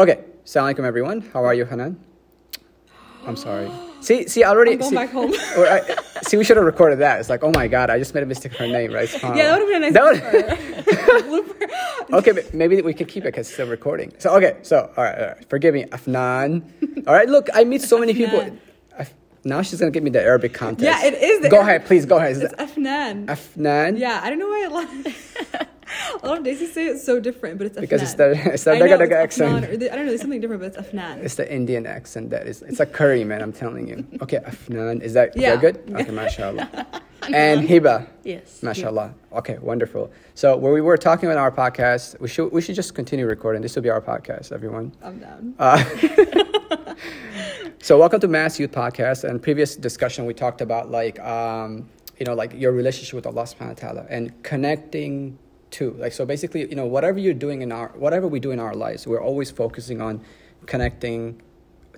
Okay, alaikum everyone. How are you, Hanan? I'm sorry. See, see, I already I'm going see, back home. I- see, we should have recorded that. It's like, oh my god, I just made a mistake with her name, right? Yeah, that would have been a nice blooper. okay, but maybe we can keep it because it's still recording. So okay, so all right, all right. forgive me, Afnan. All right, look, I meet so many people. Now she's gonna give me the Arabic context. Yeah, it is the Go Arabic- ahead, please. Go ahead. It's Afnan. Afnan? yeah, I don't know why a lot, a lot of Desi say it's so different, but it's Afnan. Because it's the it's the daga daga Afnan, accent. or the- I don't know, there's something different, but it's Afnan. It's the Indian accent that is. It's a curry, man. I'm telling you. Okay, Afnan. Is that, is Yeah. that good? Okay, mashallah. and Hiba. Yes. Mashallah. Okay, wonderful. So where we were talking about our podcast, we should we should just continue recording. This will be our podcast, everyone. I'm down. Uh, so welcome to MAS Youth Podcast. And previous discussion, we talked about like um, you know like your relationship with Allah Subhanahu wa Taala and connecting to like so basically you know whatever you're doing in our whatever we do in our lives, we're always focusing on connecting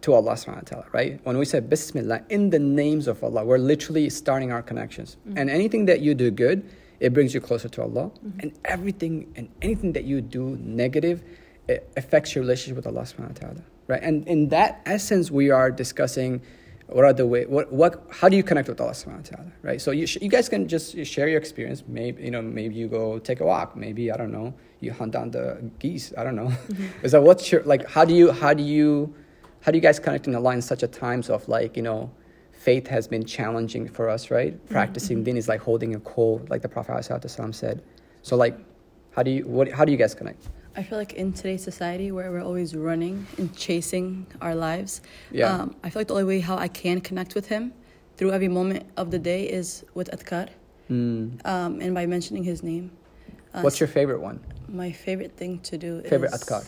to Allah subhanahu wa ta'ala, right? When we say Bismillah, in the names of Allah, we're literally starting our connections. Mm-hmm. And anything that you do good, it brings you closer to Allah. Mm-hmm. And everything and anything that you do negative, it affects your relationship with Allah subhanahu wa ta'ala. Right? And in that essence, we are discussing what are the way what, what how do you connect with Allah subhanahu wa ta'ala? Right? So you, sh- you guys can just share your experience. Maybe you know, maybe you go take a walk, maybe I don't know, you hunt down the geese. I don't know. Is that what's your like how do you how do you how do you guys connect in Allah in such a times of like you know faith has been challenging for us right mm-hmm. practicing mm-hmm. din is like holding a coal like the prophet said so like how do you what how do you guys connect I feel like in today's society where we're always running and chasing our lives, Yeah. um, I feel like the only way how I can connect with him through every moment of the day is with adkar Hmm. um, and by mentioning his name. Uh, what's your favorite one my favorite thing to do favorite is adkar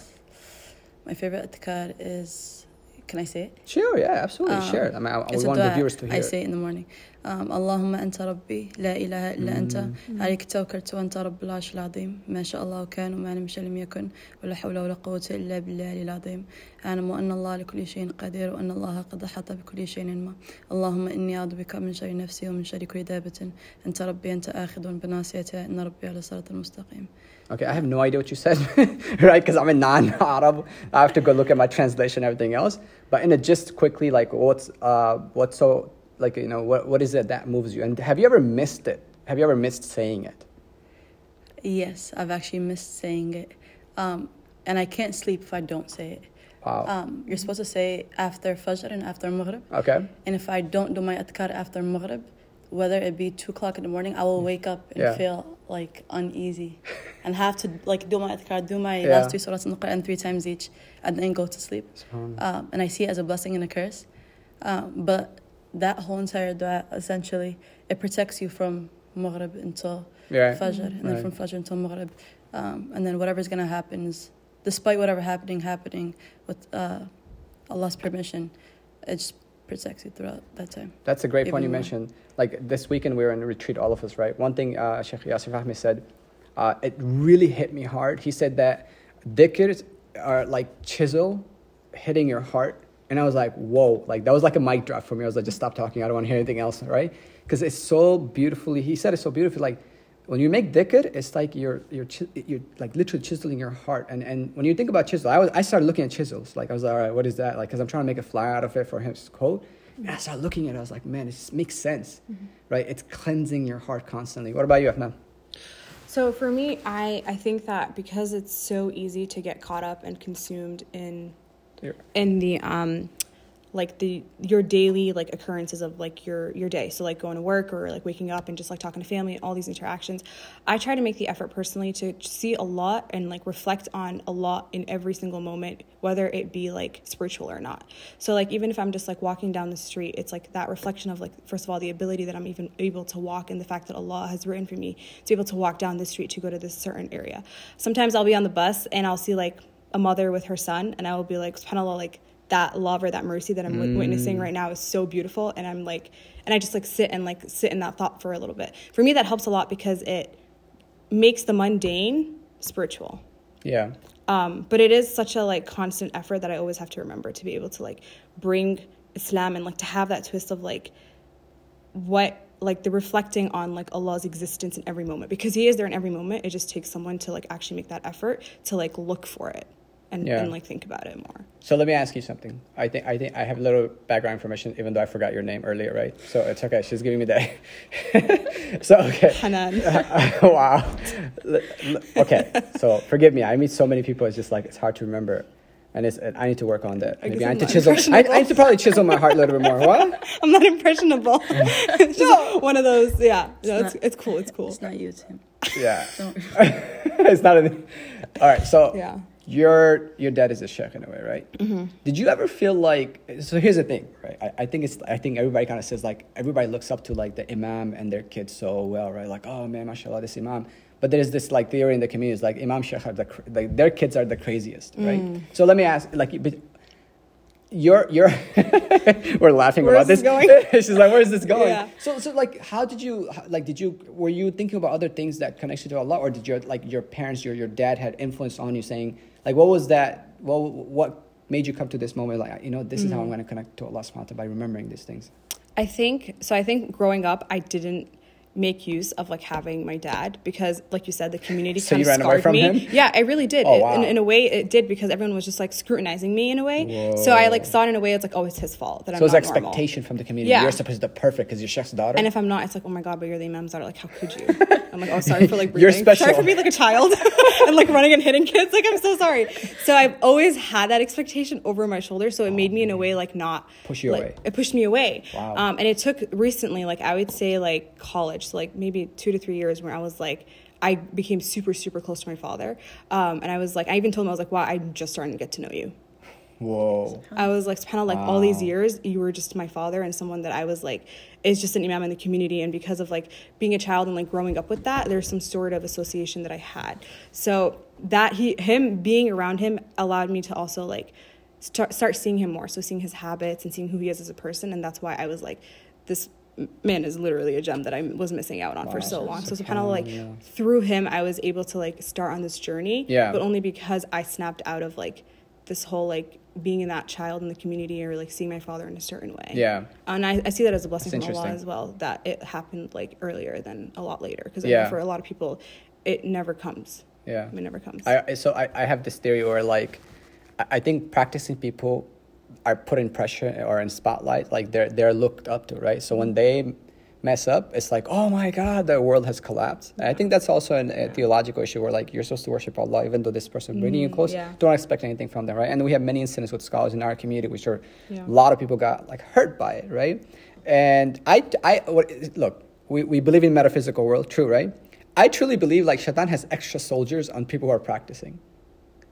My favorite adkar is can I say it? sure yeah absolutely Um, sure I mean I, I want the viewers to hear I it. say it in the morning. Um, اللهم أنت ربي لا إله إلا أنت عليك توكلت وأنت رب العرش العظيم ما شاء الله كان وما لم لم يكن ولا حول ولا قوة إلا بالله العظيم أعلم أن الله لكل شيء قدير وأن الله قد أحاط بكل شيء علما اللهم إني أعوذ بك من شر نفسي ومن شر كل دابة أنت ربي أنت آخذ بناصيتها إن ربي على صراط المستقيم Okay, I have no idea what you said, right? Because I'm a non-Arab. I have to go look at my translation and everything else. But in a just quickly, like, what's uh, what's so like you know what what is it that moves you? And have you ever missed it? Have you ever missed saying it? Yes, I've actually missed saying it. Um, and I can't sleep if I don't say it. Wow. Um, you're supposed to say it after Fajr and after Maghrib. Okay. And if I don't do my adkar after Maghrib, whether it be 2 o'clock in the morning, I will wake up and Yeah. feel like uneasy and have to like do my adkar, do my Yeah. last three surahs in the Quran three times each, and then go to sleep. Um, and I see it as a blessing and a curse. Um, but that whole entire dua, essentially, it protects you from Maghrib until Yeah. Fajr, and then Right. from Fajr until Maghrib. Um, and then whatever's going to happen is, despite whatever happening, happening with uh, Allah's permission, it just protects you throughout that time. That's a great point you more. mentioned. Like this weekend, we were in a retreat, all of us, right? One thing uh, Sheikh Yasif Ahmed said, uh, it really hit me hard. He said that dhikrs are like chisel hitting your heart. And I was like, whoa, like that was like a mic drop for me. I was like, just stop talking. I don't want to hear anything else, right? Because it's so beautifully, he said it so beautifully. Like when you make dhikr, it's like you're, you're, you're like literally chiseling your heart. And, and when you think about chisel, I, was, I started looking at chisels. Like I was like, all right, what is that? Like, because I'm trying to make a flower out of it for his quote. And I started looking at it. I was like, man, it makes sense, right? It's cleansing your heart constantly. What about you, Afnan? So for me, I, I think that because it's so easy to get caught up and consumed in in the um like the your daily like occurrences of like your your day. So like going to work or like waking up and just like talking to family and all these interactions. I try to make the effort personally to see a lot and like reflect on a lot in every single moment whether it be like spiritual or not. So like even if i'm just like walking down the street it's like that reflection of like first of all the ability that i'm even able to walk and the fact that allah has written for me to be able to walk down the street to go to this certain area. Sometimes i'll be on the bus and i'll see like a mother with her son and i will be like subhanallah like that love or that mercy that I'm wi- witnessing right now is so beautiful and I'm like and I just like sit and like sit in that thought for a little bit. For me that helps a lot because it makes the mundane spiritual. Yeah. Um, but it is such a like constant effort that I always have to remember to be able to like bring Islam and like to have that twist of like what like the reflecting on like Allah's existence in every moment because he is there in every moment. It just takes someone to like actually make that effort to like look for it and, Yeah. and like think about it more. So let me ask you something. I think I think I have a little background information, even though I forgot your name earlier, right? So it's okay. She's giving me that. so okay. Hanan. wow. L- l- Okay. So forgive me. I meet so many people. It's just like it's hard to remember, and it's and I need to work on that. I Maybe guess I I'm need to chisel. I, I need to probably chisel my heart a little bit more. What? I'm not impressionable. it's just one of those. Yeah, no, it's, not- it's cool. It's cool. It's not you, Tim. Yeah. Don't. it's not. An, all right. So Yeah. Your your dad is a sheikh in a way, right? Mm-hmm. Did you ever feel like? So here's the thing, right? I, I think it's. I think everybody kind of says like everybody looks up to like the imam and their kids so well, right? Like, oh man, mashallah, this imam. But there's this like theory in the community is like imam sheikh are the like their kids are the craziest, right? Mm. So let me ask, like, you're you're we're laughing Where about this. this going? She's like, where's this going? Yeah. So so like, how did you like? Did you were you thinking about other things that connects you to Allah, or did your like your parents, your your dad had influence on you, saying like, what was that? What what made you come to this moment? Like, you know, this is how I'm Mm. going to connect to Allah Subhanahu wa Taala by remembering these things. I think so. I think growing up, I didn't make use of like having my dad because, like you said, the community So kind you of ran away scarred from me. him? Yeah, I really did. Oh, It- wow. in, in a way, it did because everyone was just like scrutinizing me in a way. So I like saw it in a way. It's like, oh, it's his fault that So I'm not normal. Expectation from the community. Yeah. You're supposed to be perfect because you're Sheikh's daughter. And if I'm not, it's like, oh my god, but you're the imam's daughter. Like, how could you? I'm like, oh, sorry for like You're special. Sorry for being like a child and like running and hitting kids. Like, I'm so sorry. So I've always had that expectation over my shoulder. So it made me in a way like not Push you like, away. It pushed me away. Wow. Um, and it took recently, like I would say, like college, so like maybe two to three years, where I was like. I became super, super close to my father. Um, and I was like, I even told him, I was like, wow, I'm just starting to get to know you. Whoa. I was like, of like all these years, you were just my father and someone that I was like, is just an imam in the community. And because of like being a child and like growing up with that, there's some sort of association that I had. So that he, him being around him allowed me to also like start, start seeing him more. So seeing his habits and seeing who he is as a person. And that's why I was like, this man is literally a gem that I was missing out on for so long. So, kind of like SubhanAllah. through him, I was able to like start on this journey. Yeah. But only because I snapped out of like this whole like being in that child in the community or like seeing my father in a certain way. Yeah. And I, I see that as a blessing That's from Allah as well, that it happened like earlier than a lot later. Because Yeah. for a lot of people, it never comes. Yeah. It never comes. I, so I, I have this theory where like I- I think practicing people are put in pressure or in spotlight like they're they're looked up to right so when mm. they mess up it's like oh my god the world has collapsed and I think that's also an, a theological issue where like you're supposed to worship Allah even though this person bringing you mm, close yeah. don't expect anything from them right and we have many incidents with scholars in our community which are Yeah. a lot of people got like hurt by it right and I I what, look we, we believe in metaphysical world true right I truly believe like Shaitan has extra soldiers on people who are practicing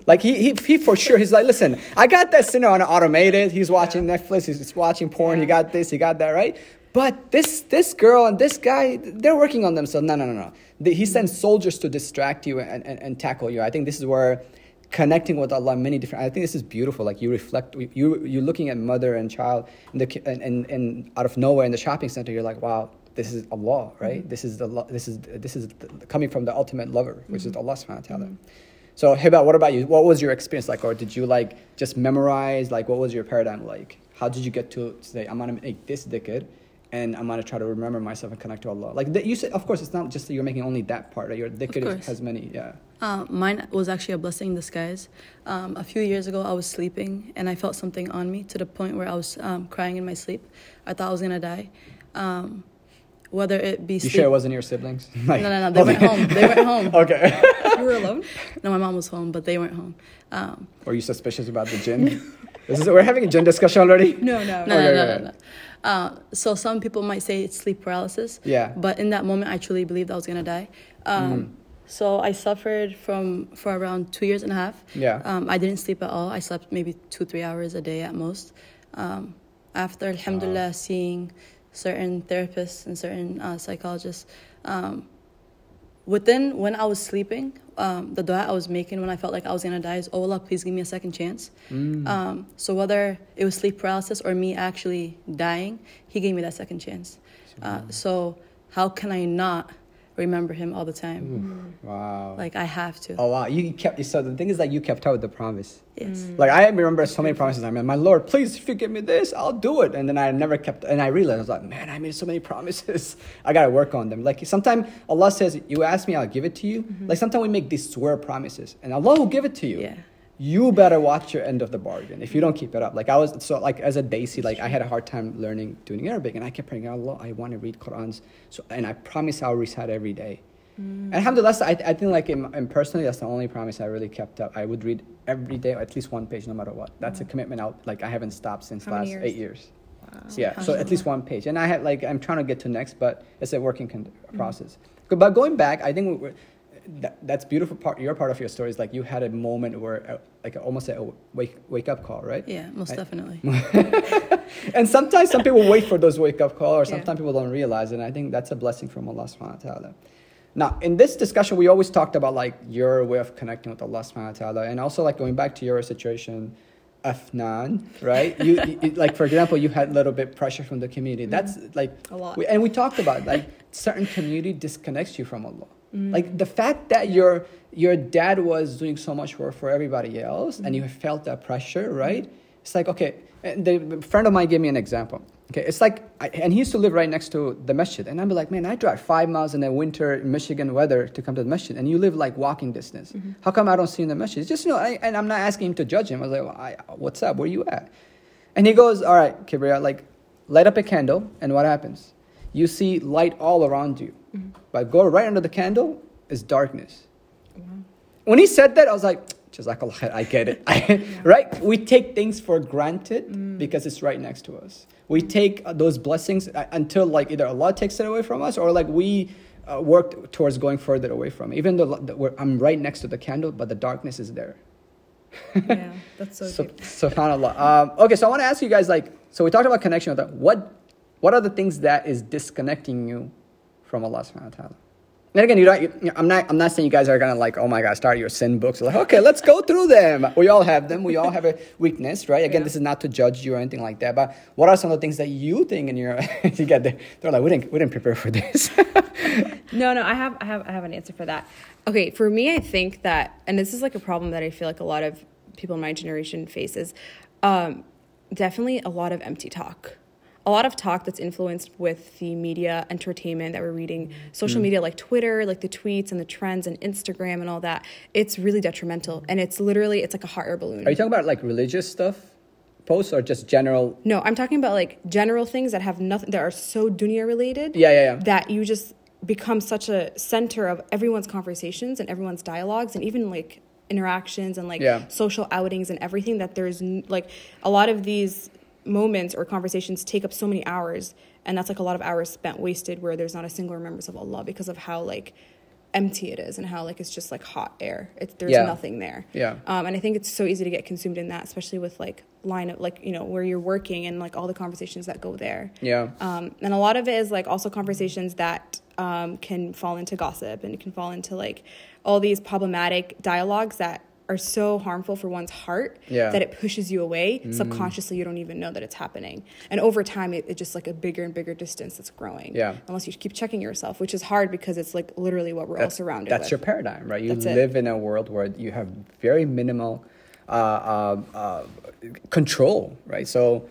like he, he, he for sure, he's like, listen, I got that sinner on automated. He's watching Netflix. He's watching porn. He got this. He got that right. But this this girl and this guy, they're working on themselves. No, no, no, no. The- He sends soldiers to distract you and, and, and tackle you. I think this is where connecting with Allah, many different. I think this is beautiful. Like you reflect, you you're looking at mother and child, in the, and, and, and out of nowhere in the shopping center, you're like, wow, this is Allah, right? Mm-hmm. This is the this is this is the, coming from the ultimate lover, which is mm-hmm. Allah Subhanahu wa Taala. Mm-hmm. So Hiba, what about you? What was your experience like, or did you like just memorize? Like, what was your paradigm like? How did you get to say, I'm gonna make this dhikr, and I'm gonna try to remember myself and connect to Allah? Like that you said, of course, it's not just that you're making only that part. Right? Your dhikr has many. Yeah. Uh, mine was actually a blessing in disguise. Um, a few years ago, I was sleeping and I felt something on me to the point where I was um, crying in my sleep. I thought I was gonna die. Um, whether it be You sleep. sure it wasn't your siblings? no, no, no. They went home. They went home. okay. you were alone? No, my mom was home, but they weren't home. Um, Were you suspicious about the jinn? this is, we're having a jinn discussion already. No, no. no, Okay, no, no, okay. no, no. Uh, so some people might say it's sleep paralysis. Yeah. But in that moment, I truly believed I was gonna die. Um, Mm. So I suffered from for around two years and a half. Yeah. Um, I didn't sleep at all. I slept maybe two, three hours a day at most. Um, after, alhamdulillah, seeing certain therapists and certain uh, psychologists, um, within when I was sleeping, um, the dua I was making when I felt like I was gonna die is, "Oh Allah, please give me a second chance." Mm. Um, so whether it was sleep paralysis or me actually dying, He gave me that second chance. Uh, so how can I not remember Him all the time? Mm. Mm. Wow. Like I have to. oh wow. You kept. So the thing is, that you kept out with the promise. Yes. Mm. Like I remember so many promises. I mean, my Lord, please, if you give me this, I'll do it. And then I never kept. And I realized I was like, man, I made so many promises. I gotta work on them. Like sometimes Allah says, "You ask me, I'll give it to you." Mm-hmm. Like sometimes we make these swear promises, and Allah will give it to you. Yeah. You better watch your end of the bargain if you don't keep it up. Like I was so like as a Desi, like I had a hard time learning doing Arabic, and I kept praying, Allah, I want to read Qurans, so and I promise I'll recite every day. Mm. And alhamdulillah, I, I think like in, in, personally, that's the only promise I really kept up. I would read every day at least one page, no matter what. That's mm. a commitment out. Like I haven't stopped since How last years? eight years. Wow. So, yeah, so at least one page, and I had like I'm trying to get to next, but it's a working con- mm. process. But going back, I think we're, that, that's beautiful part your part of your story is like you had a moment where uh, like almost a wake wake up call right? Yeah most definitely. And sometimes some people wait for those wake up call or sometimes yeah. people don't realize it and i think that's a blessing from allah subhanahu wa ta'ala. Now in this discussion we always talked about like your way of connecting with allah subhanahu wa ta'ala and also like going back to your situation afnan right? You, you, like for example you had a little bit pressure from the community. That's mm-hmm. like a lot. we, and we talked about like certain community disconnects you from allah Mm. Like the fact that your your dad was doing so much work for everybody else mm. and you felt that pressure, right? It's like okay, the friend of mine gave me an example. Okay, it's like, I, and he used to live right next to the masjid, and I'd be like, man, I drive five miles in the winter Michigan weather to come to the masjid, and you live like walking distance. Mm-hmm. How come I don't see in the masjid? It's just you know, I, and I'm not asking him to judge him. I was like, well, I, what's up? Where you at? And he goes, all right, Kibriya, like, light up a candle, and what happens? You see light all around you. Mm-hmm. But go right under the candle is darkness. When he said that, I was like, Jazakallah khair, I get it. yeah. right? We take things for granted mm. because it's right next to us. We take those blessings uh, until like either Allah takes it away from us or like we uh, work towards going further away from it. Even though I'm right next to the candle, but the darkness is there. yeah, that's so, so Subhanallah. Um, okay, so I want to ask you guys like, so we talked about connection with that. What, what are the things that is disconnecting you from Allah subhanahu wa ta'ala? And again, you don't. You, I'm not. I'm not saying you guys are gonna like, oh my god, start your sin books. Like, okay, let's go through them. We all have them. We all have a weakness, right? Again, yeah. this is not to judge you or anything like that. But what are some of the things that you think in your? you get there. They're like, we didn't. We didn't prepare for this. no, no. I have. I have. I have an answer for that. Okay, for me, I think that, and this is like a problem that I feel like a lot of people in my generation faces. Um, definitely a lot of empty talk a lot of talk that's influenced with the media entertainment that we're reading social mm. media like twitter like the tweets and the trends and instagram and all that it's really detrimental and it's literally it's like a hot air balloon are you talking about like religious stuff posts or just general no i'm talking about like general things that have nothing that are so dunya related yeah yeah, yeah. that you just become such a center of everyone's conversations and everyone's dialogues and even like interactions and like yeah. social outings and everything that there's like a lot of these moments or conversations take up so many hours and that's like a lot of hours spent wasted where there's not a single remembrance of Allah because of how like empty it is and how like it's just like hot air. It's there's yeah. nothing there. Yeah. Um, and I think it's so easy to get consumed in that, especially with like line of like you know where you're working and like all the conversations that go there. Yeah. Um, and a lot of it is like also conversations that um, can fall into gossip and can fall into like all these problematic dialogues that are so harmful for one's heart yeah. that it pushes you away mm. subconsciously you don't even know that it's happening and over time it, it's just like a bigger and bigger distance that's growing yeah unless you keep checking yourself which is hard because it's like literally what we're that's, all surrounded that's with. your paradigm right you that's live it. in a world where you have very minimal uh, uh, uh, control right so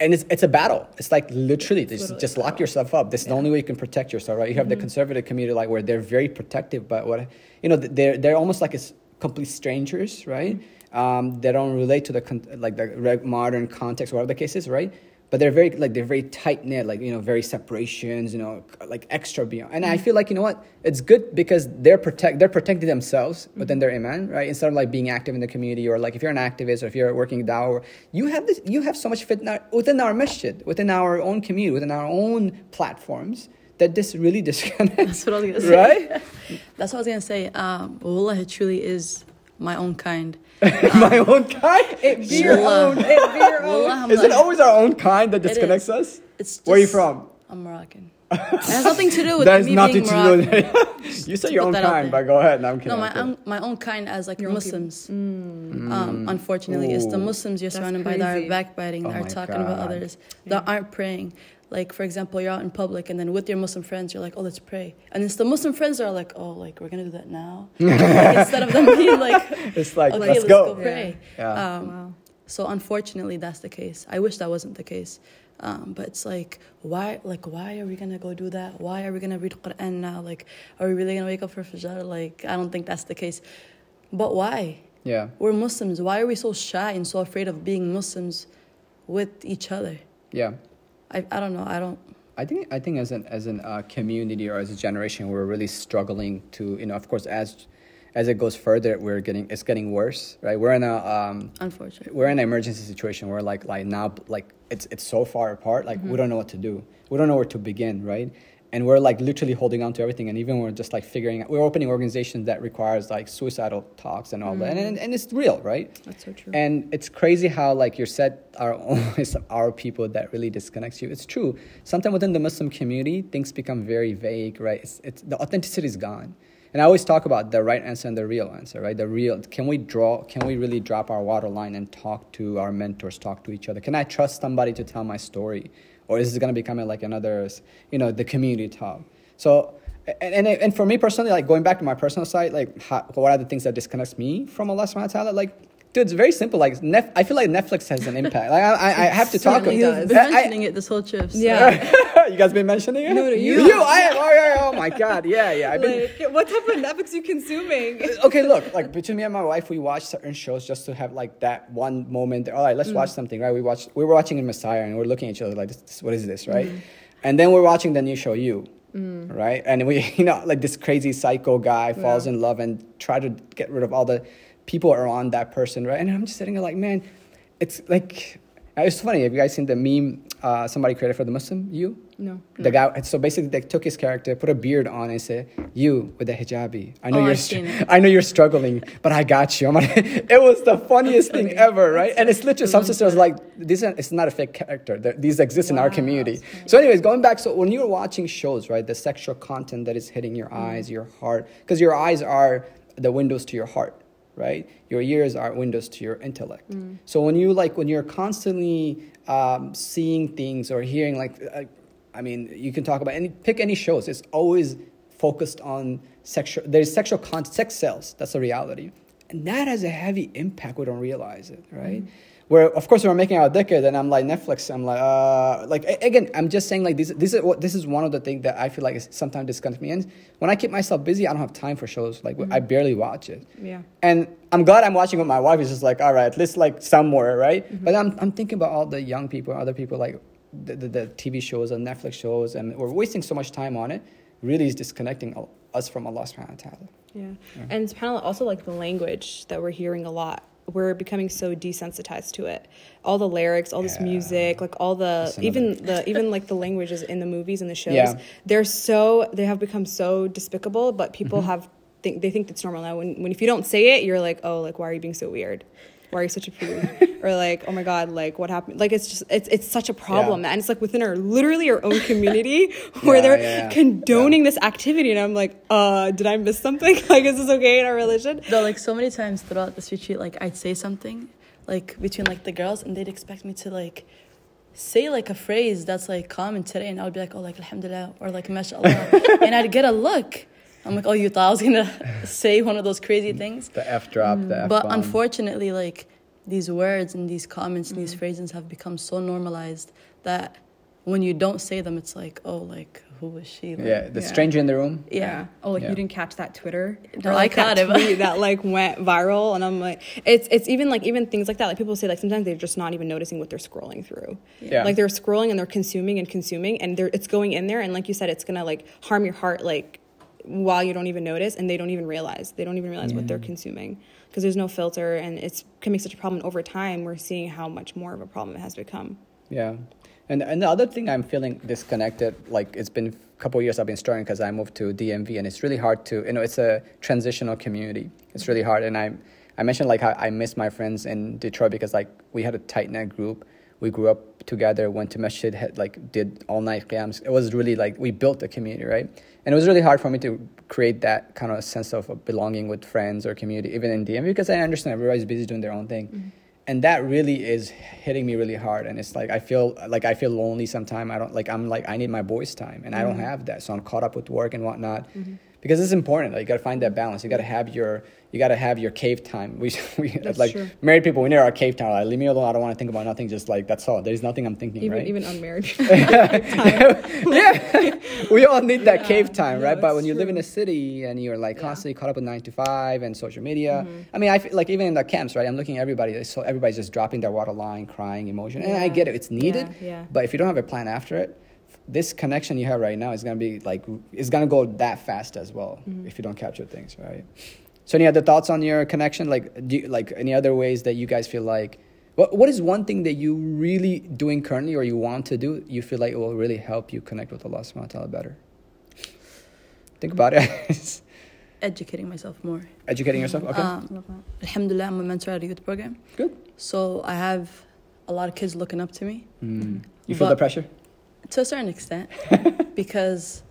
and it's, it's a battle. It's like literally, it's just, just lock yourself up. This is yeah. the only way you can protect yourself, right? You have mm-hmm. the conservative community, like where they're very protective, but what you know, they're they're almost like it's complete strangers, right? Um, they don't relate to the con- like the modern context, whatever the case is, right? But they're very like they're very tight knit, like you know, very separations, you know, like extra beyond. And I feel like you know what, it's good because they're protect they're protecting themselves within their iman, right? Instead of like being active in the community or like if you're an activist or if you're working dawah, you have this, you have so much fitna within our masjid, within our own community, within our own platforms that this really disconnects. That's what I was gonna say. Right? That's what I was gonna say. Um, Wallah, it truly is my own kind. my own kind? It be your own. It be your own. Is it always our own kind that disconnects us? It's just, Where are you from? I'm Moroccan. It has nothing to do with that me nothing being Moroccan. To do you say your own kind, but go ahead. No, I'm kidding. No, my own, my own kind as like your Muslims. Mm. Um, unfortunately, Ooh. it's the Muslims you're surrounded by that are backbiting, oh that are talking God. about others, that aren't praying. Like for example, you're out in public and then with your Muslim friends, you're like, "Oh, let's pray," and it's the Muslim friends that are like, "Oh, like we're gonna do that now," like, instead of them being like, "It's like okay, let's, let's go. go. pray." Yeah. yeah. Um, wow. So unfortunately, that's the case. I wish that wasn't the case. Um, but it's like, why, like, why are we gonna go do that? Why are we gonna read Quran now? Like, are we really gonna wake up for Fajr? Like, I don't think that's the case. But why? Yeah. We're Muslims. Why are we so shy and so afraid of being Muslims with each other? Yeah. I, I don't know. I don't. I think I think as an as an uh, community or as a generation, we're really struggling to you know. Of course, as as it goes further, we're getting it's getting worse, right? We're in a um, Unfortunately. we're in an emergency situation where like like now like it's it's so far apart, like Mm-hmm. we don't know what to do. We don't know where to begin, right? And we're like literally holding on to everything, and even we're just like figuring out. We're opening organizations that requires like suicidal talks and all that, and, and and it's real, right? That's so true. And it's crazy how like you're said are always our people that really disconnects you. It's true. Sometimes within the Muslim community, things become very vague, right? It's, it's the authenticity is gone. And I always talk about the right answer and the real answer, right? The real can we draw can we really drop our water line and talk to our mentors, talk to each other? Can I trust somebody to tell my story? Or is it gonna become like another you know, the community talk? So and, and, and for me personally, like going back to my personal side, like how, what are the things that disconnects me from Allah subhanahu wa ta'ala? Like Dude, it's very simple. Like, Nef- I feel like Netflix has an impact. Like, I, I, I have to talk. about does. You've been I- I- mentioning it this whole trip. so- Yeah. you guys been mentioning it? No, no, you. You, I am. Oh, yeah, oh my God. Yeah, yeah. I've been, like, what type of Netflix are you consuming? okay, look, like between me and my wife, we watch certain shows just to have like that one moment. All right, let's mm. watch something, right? We watched, we were watching in Messiah, and we're looking at each other like, this, what is this, mm. right? And then we're watching the new show, You, mm. right? And we, you know, like this crazy psycho guy falls Yeah. in love and try to get rid of all the people are on that person, right? And I'm just sitting there like, man, it's like, it's funny. Have you guys seen the meme uh, somebody created for the Muslim? You? No. The guy, so basically, they took his character, put a beard on, and said, "You with the hijabi. I know Oh, you're, str-. I know you're struggling, but I got you." I'm like, it was the funniest thing ever, right? And it's literally some sisters are like, "This is it's not a fake character. These exist in our community." So, anyways, going back, so when you're watching shows, right, the sexual content that is hitting your eyes, your heart, because your eyes are the windows to your heart, right? Your ears are windows to your intellect. So when you like when you're constantly um, seeing things or hearing like, uh, I mean, you can talk about any pick any shows. It's always focused on sexual. There's sexual content, sex sells. That's a reality, and that has a heavy impact. We don't realize it, right? Where of course we're making our decade, then I'm like Netflix. I'm like, uh, like again, I'm just saying like this. This is what this is one of the things that I feel like is sometimes disconnects me. And when I keep myself busy, I don't have time for shows. Like I barely watch it. Yeah. And I'm glad I'm watching with my wife. It's just like, all right, at least like somewhere, right? But I'm, I'm thinking about all the young people, other people like the, the, the TV shows and Netflix shows, and we're wasting so much time on it. Really is disconnecting us from Allah subhanahu wa ta'ala. Yeah. And subhanAllah, also like the language that we're hearing a lot. We're becoming so desensitized to it. All the lyrics, all this music, like all the That's even the even like the languages in the movies and the shows. Yeah. They're so they have become so despicable, but people Mm-hmm. have think they think it's normal now. When when if you don't say it, you're like, oh, like why are you being so weird? Why are you such a prude? or like, oh my god, like what happened? Like it's just it's it's such a problem, Yeah. and it's like within our literally our own community where Yeah, they're yeah, condoning this activity, and I'm like, uh, did I miss something? like, is this okay in our religion? Though, like so many times throughout this retreat, like I'd say something, like between like the girls, and they'd expect me to like say like a phrase that's like common today, and I would be like, oh, like alhamdulillah, or like mashallah, and I'd get a look. I'm like, oh, you thought I was gonna say one of those crazy things, The F drop, the F but bomb. unfortunately, like these words and these comments and these Mm-hmm. phrases have become so normalized that when you don't say them, it's like, oh, like who was she? Like, yeah, the Yeah. stranger in the room. yeah. Oh, like Yeah. you didn't catch that Twitter? No, or like I caught that it, but- tweet that like went viral, and I'm like, it's it's even like even things like that. Like people say like sometimes they're just not even noticing what they're scrolling through. Yeah. Like they're scrolling and they're consuming and consuming, and they're it's going in there, and like you said, it's gonna like harm your heart like while you don't even notice, and they don't even realize they don't even realize what they're consuming because there's no filter, and it's can make such a problem. Over time, we're seeing how much more of a problem it has become. Yeah. And and the other thing I'm feeling disconnected, like it's been a couple of years I've been struggling because I moved to DMV and it's really hard to, you know, it's a transitional community. It's really hard. And I, I mentioned like how I miss my friends in Detroit because like we had a tight knit group. We grew up together, went to masjid, had, like did all night qiyams. It was really like we built a community, right? And it was really hard for me to create that kind of sense of belonging with friends or community, even in DMV, because I understand everybody's busy doing their own thing. Mm-hmm. And that really is hitting me really hard. And it's like i feel like i feel lonely sometimes i don't like i'm like i need my boys time and i don't mm-hmm. have that. So i'm caught up with work and whatnot. Mm-hmm. Because it's important. Like, you got to find that balance. You got to have your you got to have your cave time. We, we That's like true. married people. We need our cave time. Like, leave me alone. I don't want to think about nothing. Just like that's all. There's nothing I'm thinking. even right? even unmarried. yeah, we all need that Yeah, cave time, yeah, right? But when you live in a city and you're like constantly caught up with nine to five and social media, Mm-hmm. I mean, I feel like even in the camps, right? I'm looking at everybody, so everybody's just dropping their water line, crying, emotion, and I get it; it's needed. Yeah, yeah. But if you don't have a plan after it, this connection you have right now is gonna be like it's gonna go that fast as well Mm-hmm. if you don't capture things, right? So, any other thoughts on your connection? Like, do you, like any other ways that you guys feel like? What What is one thing that you really doing currently, or you want to do? You feel like it will really help you connect with Allah Subhanahu wa Taala better. Think about it. Educating myself more. Educating yourself. Okay. Um, Alhamdulillah, I'm a mentor at a youth program. Good. So I have a lot of kids looking up to me Mm. You feel the pressure? to a certain extent because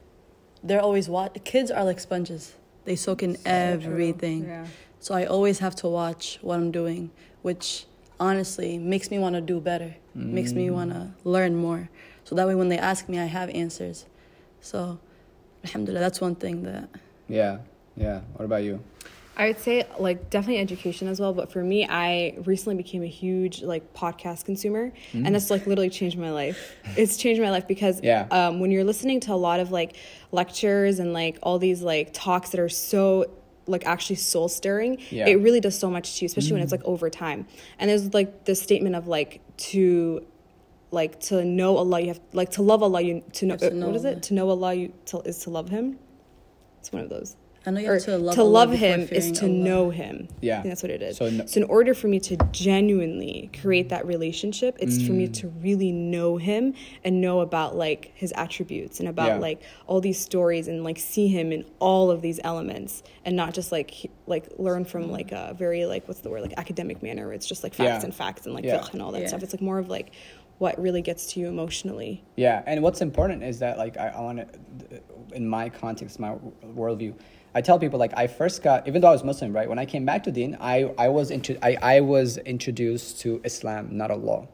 they're always watch. Kids are like sponges. They soak in everything. Yeah. So I always have to watch what I'm doing, which honestly makes me want to do better, makes me mm. want to learn more. So that way, when they ask me, I have answers. So, alhamdulillah, that's one thing that. Yeah. Yeah. What about you? I would say like definitely education as well, but for me, I recently became a huge like podcast consumer, and mm. that's like literally changed my life. It's changed my life because Yeah. um, when you're listening to a lot of like lectures and like all these like talks that are so like actually soul stirring, Yeah. it really does so much to you, especially when it's mm. like over time. And there's like this statement of like to like to know Allah, you have like to love Allah, you to know, uh, have to know what is it? To know Allah, you to, is to love Him. It's one of those I know you or have to love, Allah before him is to Allah. know him. Yeah. I think that's what it is. So So, in order for me to genuinely create that relationship, it's for Mm. me to really know him and know about like his attributes and about Yeah. like all these stories and like see him in all of these elements and not just like he- like learn from like a very like what's the word like academic manner where it's just like facts Yeah. and facts and like Yeah. and all that Yeah. stuff. It's like more of like what really gets to you emotionally. Yeah, and what's important is that like I, I want to, in my context, my worldview, I tell people like I first got even though I was Muslim, right? When I came back to Deen, I I was into I, I was introduced to Islam, not Allah,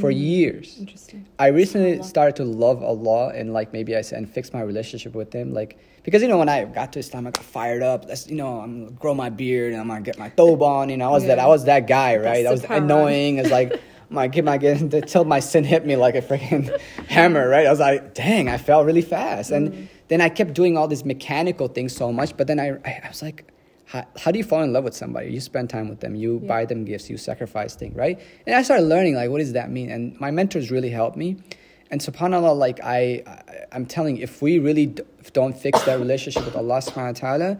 for mm. years. Interesting. I recently SubhanAllah. started to love Allah and like maybe I said and fix my relationship with Him, like because you know when I got to Islam, I got fired up. That's you know I'm gonna grow my beard and I'm gonna get my thobe on. You know I was that I was that guy, right? I was annoying. It's like my get my get until my sin hit me like a freaking hammer, right? I was like, dang, I fell really fast, and mm. Then I kept doing all these mechanical things so much. But then I I, was like. How, how do you fall in love with somebody? You spend time with them, you Yeah. buy them gifts, you sacrifice things, right? And I started learning like what does that mean? And my mentors really helped me. And subhanallah, like I, I I'm telling you, if we really d- don't fix that relationship with Allah subhanahu wa ta'ala,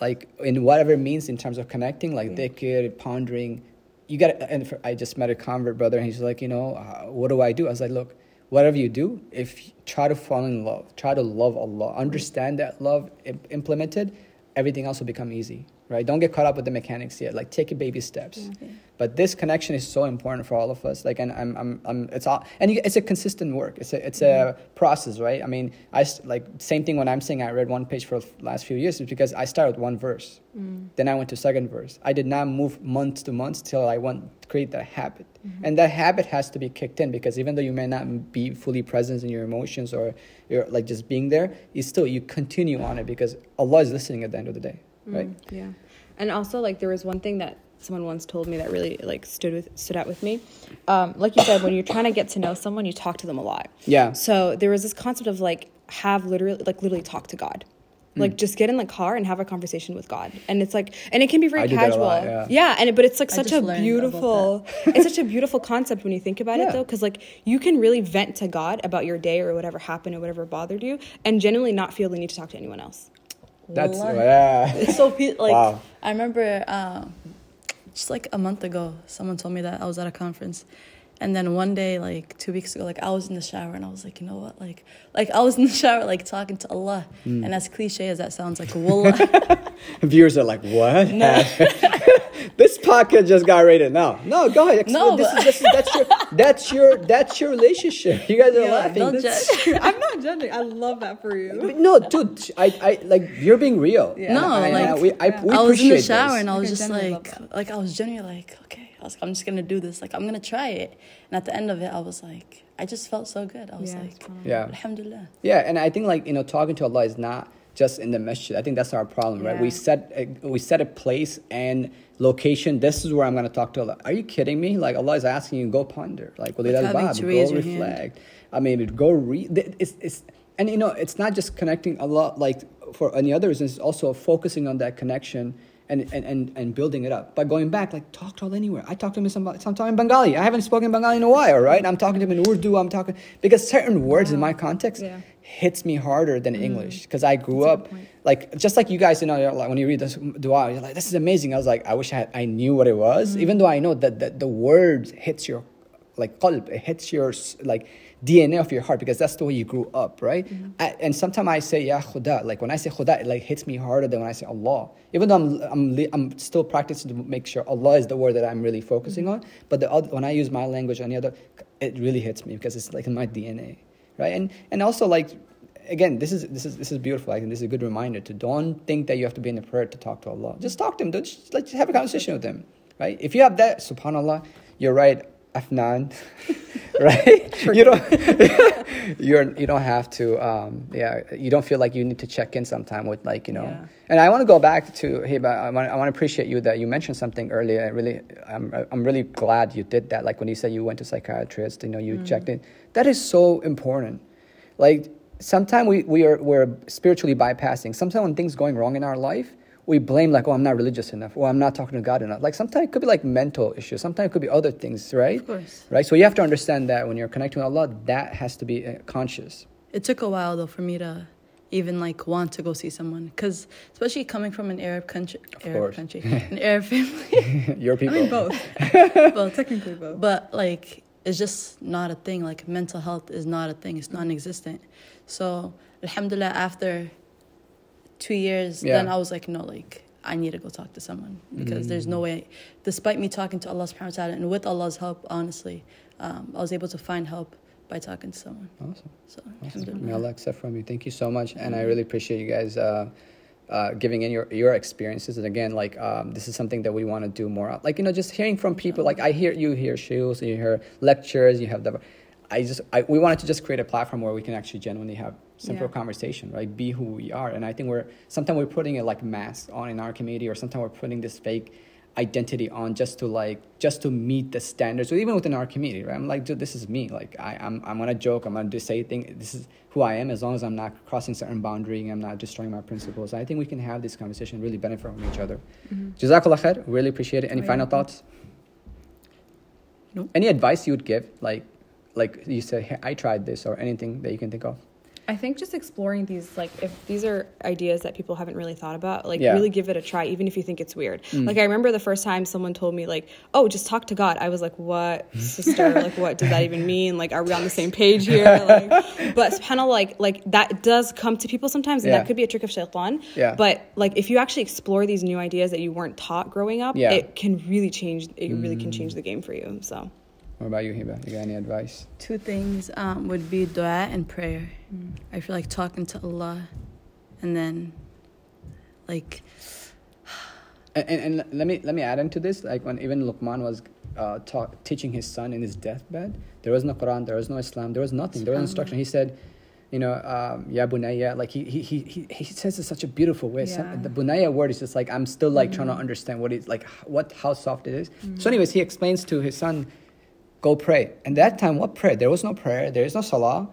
like in whatever means in terms of connecting, like Yeah. dhikr, pondering, you got to, and for, I just met a convert brother and he's like, you know, uh, what do I do? I was like, look, whatever you do, if try to fall in love, try to love Allah, understand that love implemented, everything else will become easy, right? Don't get caught up with the mechanics yet. Like take it baby steps. Yeah. But this connection is so important for all of us. Like, and I'm, I'm, I'm it's all, and you, it's a consistent work. It's a, it's a mm-hmm. process, right? I mean, I like same thing when I'm saying I read one page for the last few years is because I started with one verse, mm. then I went to second verse. I did not move month to month till I want to create that habit, and that habit has to be kicked in because even though you may not be fully present in your emotions or you're like just being there, you still you continue on it because Allah is listening at the end of the day, right? Mm, yeah. And also, like, there was one thing that someone once told me that really like stood with stood out with me. Um, like you said, when you're trying to get to know someone, you talk to them a lot. Yeah. So there was this concept of like have literally like literally talk to God. Like just get in the car and have a conversation with God, and it's like, and it can be very I do that a casual, lot, yeah. and it, but it's like I such a beautiful, it's such a beautiful concept when you think about Yeah. it, though, because like you can really vent to God about your day or whatever happened or whatever bothered you, and genuinely not feel the need to talk to anyone else. That's Wallahi. yeah. It's so pe- like Wow. I remember um, just like a month ago, someone told me that I was at a conference, and then one day, like two weeks ago, like I was in the shower and I was like, you know what, like, like I was in the shower like talking to Allah, Hmm. and as cliche as that sounds, like wallah, Viewers are like, what? No. this podcast just got rated. No, no, go ahead. No, this but- is, this is that's your that's your that's your relationship. You guys are laughing. don't judge. I'm not judging. I love that for you. No, dude, I, I like you're being real. Yeah. No, I- like, we, I, yeah. we I was in the shower this. and I was Like, just like, like I was genuinely like, okay, I was, I'm just gonna do this. Like I'm gonna try it. And at the end of it, I was like, I just felt so good. I was Yeah, like, subhanAllah. Yeah. Alhamdulillah. Yeah, and I think like you know talking to Allah is not just in the masjid. I think that's our problem, right? We set a, we set a place and location. This is where I'm going to talk to Allah. Are you kidding me? Like Allah is asking you, go ponder. Like, well, Like that's having bad. Go raise hand. reflect. I mean, go read. It's, it's and you know, it's not just connecting Allah. Like for any other reasons, it's also focusing on that connection. And, and, and, and building it up. But going back, like talk to Allah anywhere. I talk to him in some, sometime in Bengali. I haven't spoken Bengali in a while, right? I'm talking to him in Urdu. I'm talking because certain words in my context Yeah. hits me harder than English because I grew That's up like just like you guys, you know, like when you read this dua, you're like, this is amazing. I was like, I wish I had, I knew what it was, even though I know that, that the words hits your like qalb, it hits your like DNA of your heart because that's the way you grew up, right? Mm-hmm. I, and sometimes I say Ya Khuda, like when I say Khuda, it like hits me harder than when I say Allah. Even though I'm I'm I'm still practicing to make sure Allah is the word that I'm really focusing mm-hmm. on, but the other, when I use my language on the other, it really hits me because it's like in my DNA, right? And and also like again, this is this is this is beautiful. I think this is a good reminder to don't think that you have to be in a prayer to talk to Allah. Just talk to Him. Don't just, like, just have a conversation with Him, right? If you have that, Subhanallah, you're right. Afnan, right? you don't you're you don't have to um, yeah you don't feel like you need to check in sometime with like you know. Yeah. and I want to go back to Hiba I want I want to appreciate you that you mentioned something earlier. I really I'm I'm really glad you did that. Like when you said you went to psychiatrist you know you checked in. That is so important. Like sometimes we, we are we're spiritually bypassing. Sometimes when things going wrong in our life we blame like oh i'm not religious enough or i'm not talking to god enough like sometimes it could be like mental issues sometimes it could be other things right Of course. right so you have to understand that when you're connecting with allah that has to be uh, conscious It took a while though for me to even like want to go see someone because especially coming from an Arab country, Arab course. country, an Arab family. your people. I mean both. well, technically both. but like it's just not a thing. Like mental health is not a thing. It's non-existent. So alhamdulillah, after two years, Yeah. then I was like, no, like I need to go talk to someone because there's no way. Despite me talking to Allah Subhanahu wa Taala and with Allah's help, honestly, um, I was able to find help by talking to someone. awesome So Awesome. May. Allah accept from you. Thank you so much, and I really appreciate you guys uh, uh, giving in your your experiences. And again, like um, this is something that we want to do more. of. Like you know, just hearing from people. Like I hear you hear shows, you hear lectures, you have the. I just I, we wanted to just create a platform where we can actually genuinely have simple Yeah. conversation, right? Be who we are, and I think we're sometimes we're putting a like mask on in our community, or sometimes we're putting this fake identity on just to like just to meet the standards or even within our community right? I'm like dude this is me. Like I, i'm i'm gonna joke i'm gonna do say things this is who i am as long as i'm not crossing certain boundary and i'm not destroying my principles. I think we can have this conversation really benefit from each other. Mm-hmm. Jazakallah khair. Really appreciate it. Any Oh, final thoughts? Nope. any advice you would give like like you said hey, i tried this or anything that you can think of I think just exploring these, like, if these are ideas that people haven't really thought about, like, Yeah. really give it a try, even if you think it's weird. Mm. Like, I remember the first time someone told me, like, oh, just talk to God. I was like, what, sister? like, what does that even mean? Like, are we on the same page here? Like, but subhanAllah, like, like, that does come to people sometimes, and Yeah. that could be a trick of shaitan. Yeah. But, like, if you actually explore these new ideas that you weren't taught growing up, Yeah. it can really change, it really can mm. change the game for you. So, what about you hiba you got any advice Two things um, would be dua and prayer. I feel like talking to Allah, and then like And, and, and let me let me add into this. Like when even Luqman was uh, ta- teaching his son in his deathbed, there was no Quran, there was no Islam, there was nothing, there was no instruction. He said, you know, um, ya bunayya. Like he he he he, he says it such a beautiful way. Some- Yeah. the bunayya word is just like I'm still like trying to understand what it's like, what how soft it is. So, anyways, he explains to his son, go pray. And that time, what prayer? There was no prayer. There is no salah.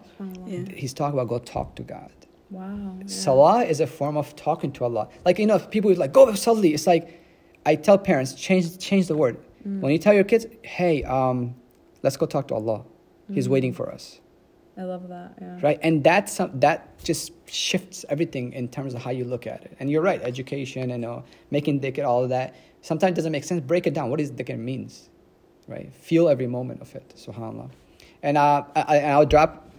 yeah. He's talking about go talk to God. wow. Salah is a form of talking to Allah. Like you know, if people is like go salli. It's like I tell parents change change the word. When you tell your kids, hey, um, let's go talk to Allah. He's waiting for us, I love that. Yeah. right? And that's some, that just shifts everything in terms of how you look at it. And you're right, education and uh, making dhikr, all of that. Sometimes it doesn't make sense. Break it down. What is dhikr means, right? Feel every moment of it. Subhanallah. And uh, I, I, I'll drop.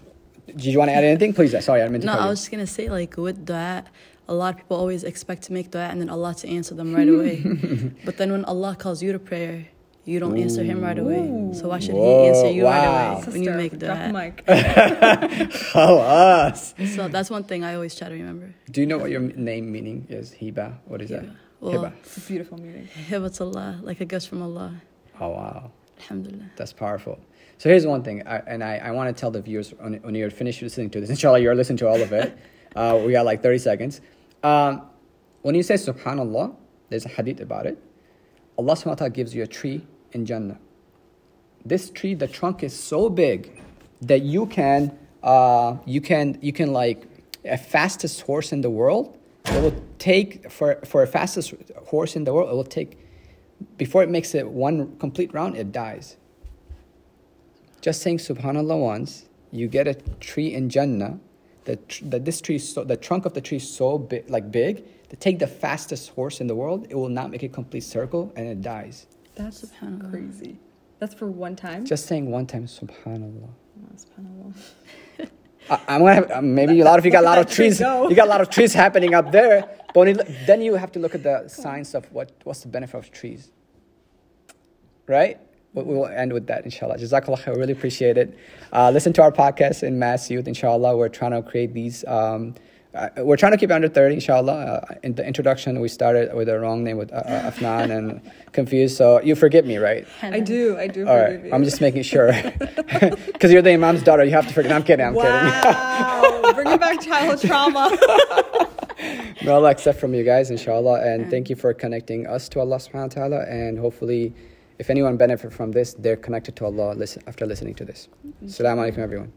Did you want to add anything? Please. Sorry, I meant to. No, cut I you. was just gonna say like with dua, a lot of people always expect to make dua and then Allah to answer them right away. but then when Allah calls you to prayer, you don't answer Him right away. So why should Whoa, He answer you wow. right away when you Sister, make drop the dua? mic. Oh, us. So that's one thing I always try to remember. Do you know what your name meaning is? Hiba. What is that? Hiba. Well, Hiba. It's a beautiful meeting. Hibatullah, like a gift from Allah. Oh wow, Alhamdulillah. that's powerful. So here's one thing, I, and I, I want to tell the viewers when, when you're finished listening to this, inshallah, you're listening to all of it. Uh, we got like 30 seconds. Um, when you say subhanallah, there's a hadith about it. Allah subhanahu wa ta'ala gives you a tree in Jannah. This tree, the trunk is so big that you can, uh, you can, you can like, a fastest horse in the world, it will take, for, for a fastest horse in the world, it will take, before it makes it one complete round, it dies. Just saying subhanallah once, you get a tree in Jannah, the, tr- the, this tree, so, the trunk of the tree is so big, like big, to take the fastest horse in the world, it will not make a complete circle and it dies. That's Subhanallah. crazy. That's for one time. Just saying one time, subhanallah. Oh, subhanallah. I, I'm gonna have, uh, maybe a lot of you got a lot of Let that tree trees. You got a lot of trees happening up there. But then you have to look at the science of what what's the benefit of trees, right? We we will end with that, inshallah. Jazakallah khair. Really appreciate it. Uh, listen to our podcast in MAS Youth, inshallah. We're trying to create these. Um, uh, we're trying to keep it under 30, inshallah. Uh, in the introduction, we started with the wrong name with uh, uh, Afnan and confused. So you forgive me, right? I do. I do. All forgive you. I'm just making sure. Because you're the Imam's daughter. You have to forgive. I'm kidding. I'm kidding. Wow. Bringing back childhood trauma. May Allah accept from you guys, inshallah. And thank you for connecting us to Allah subhanahu wa ta'ala. And hopefully, if anyone benefit from this, they're connected to Allah after listening to this. Assalamu alaikum, everyone.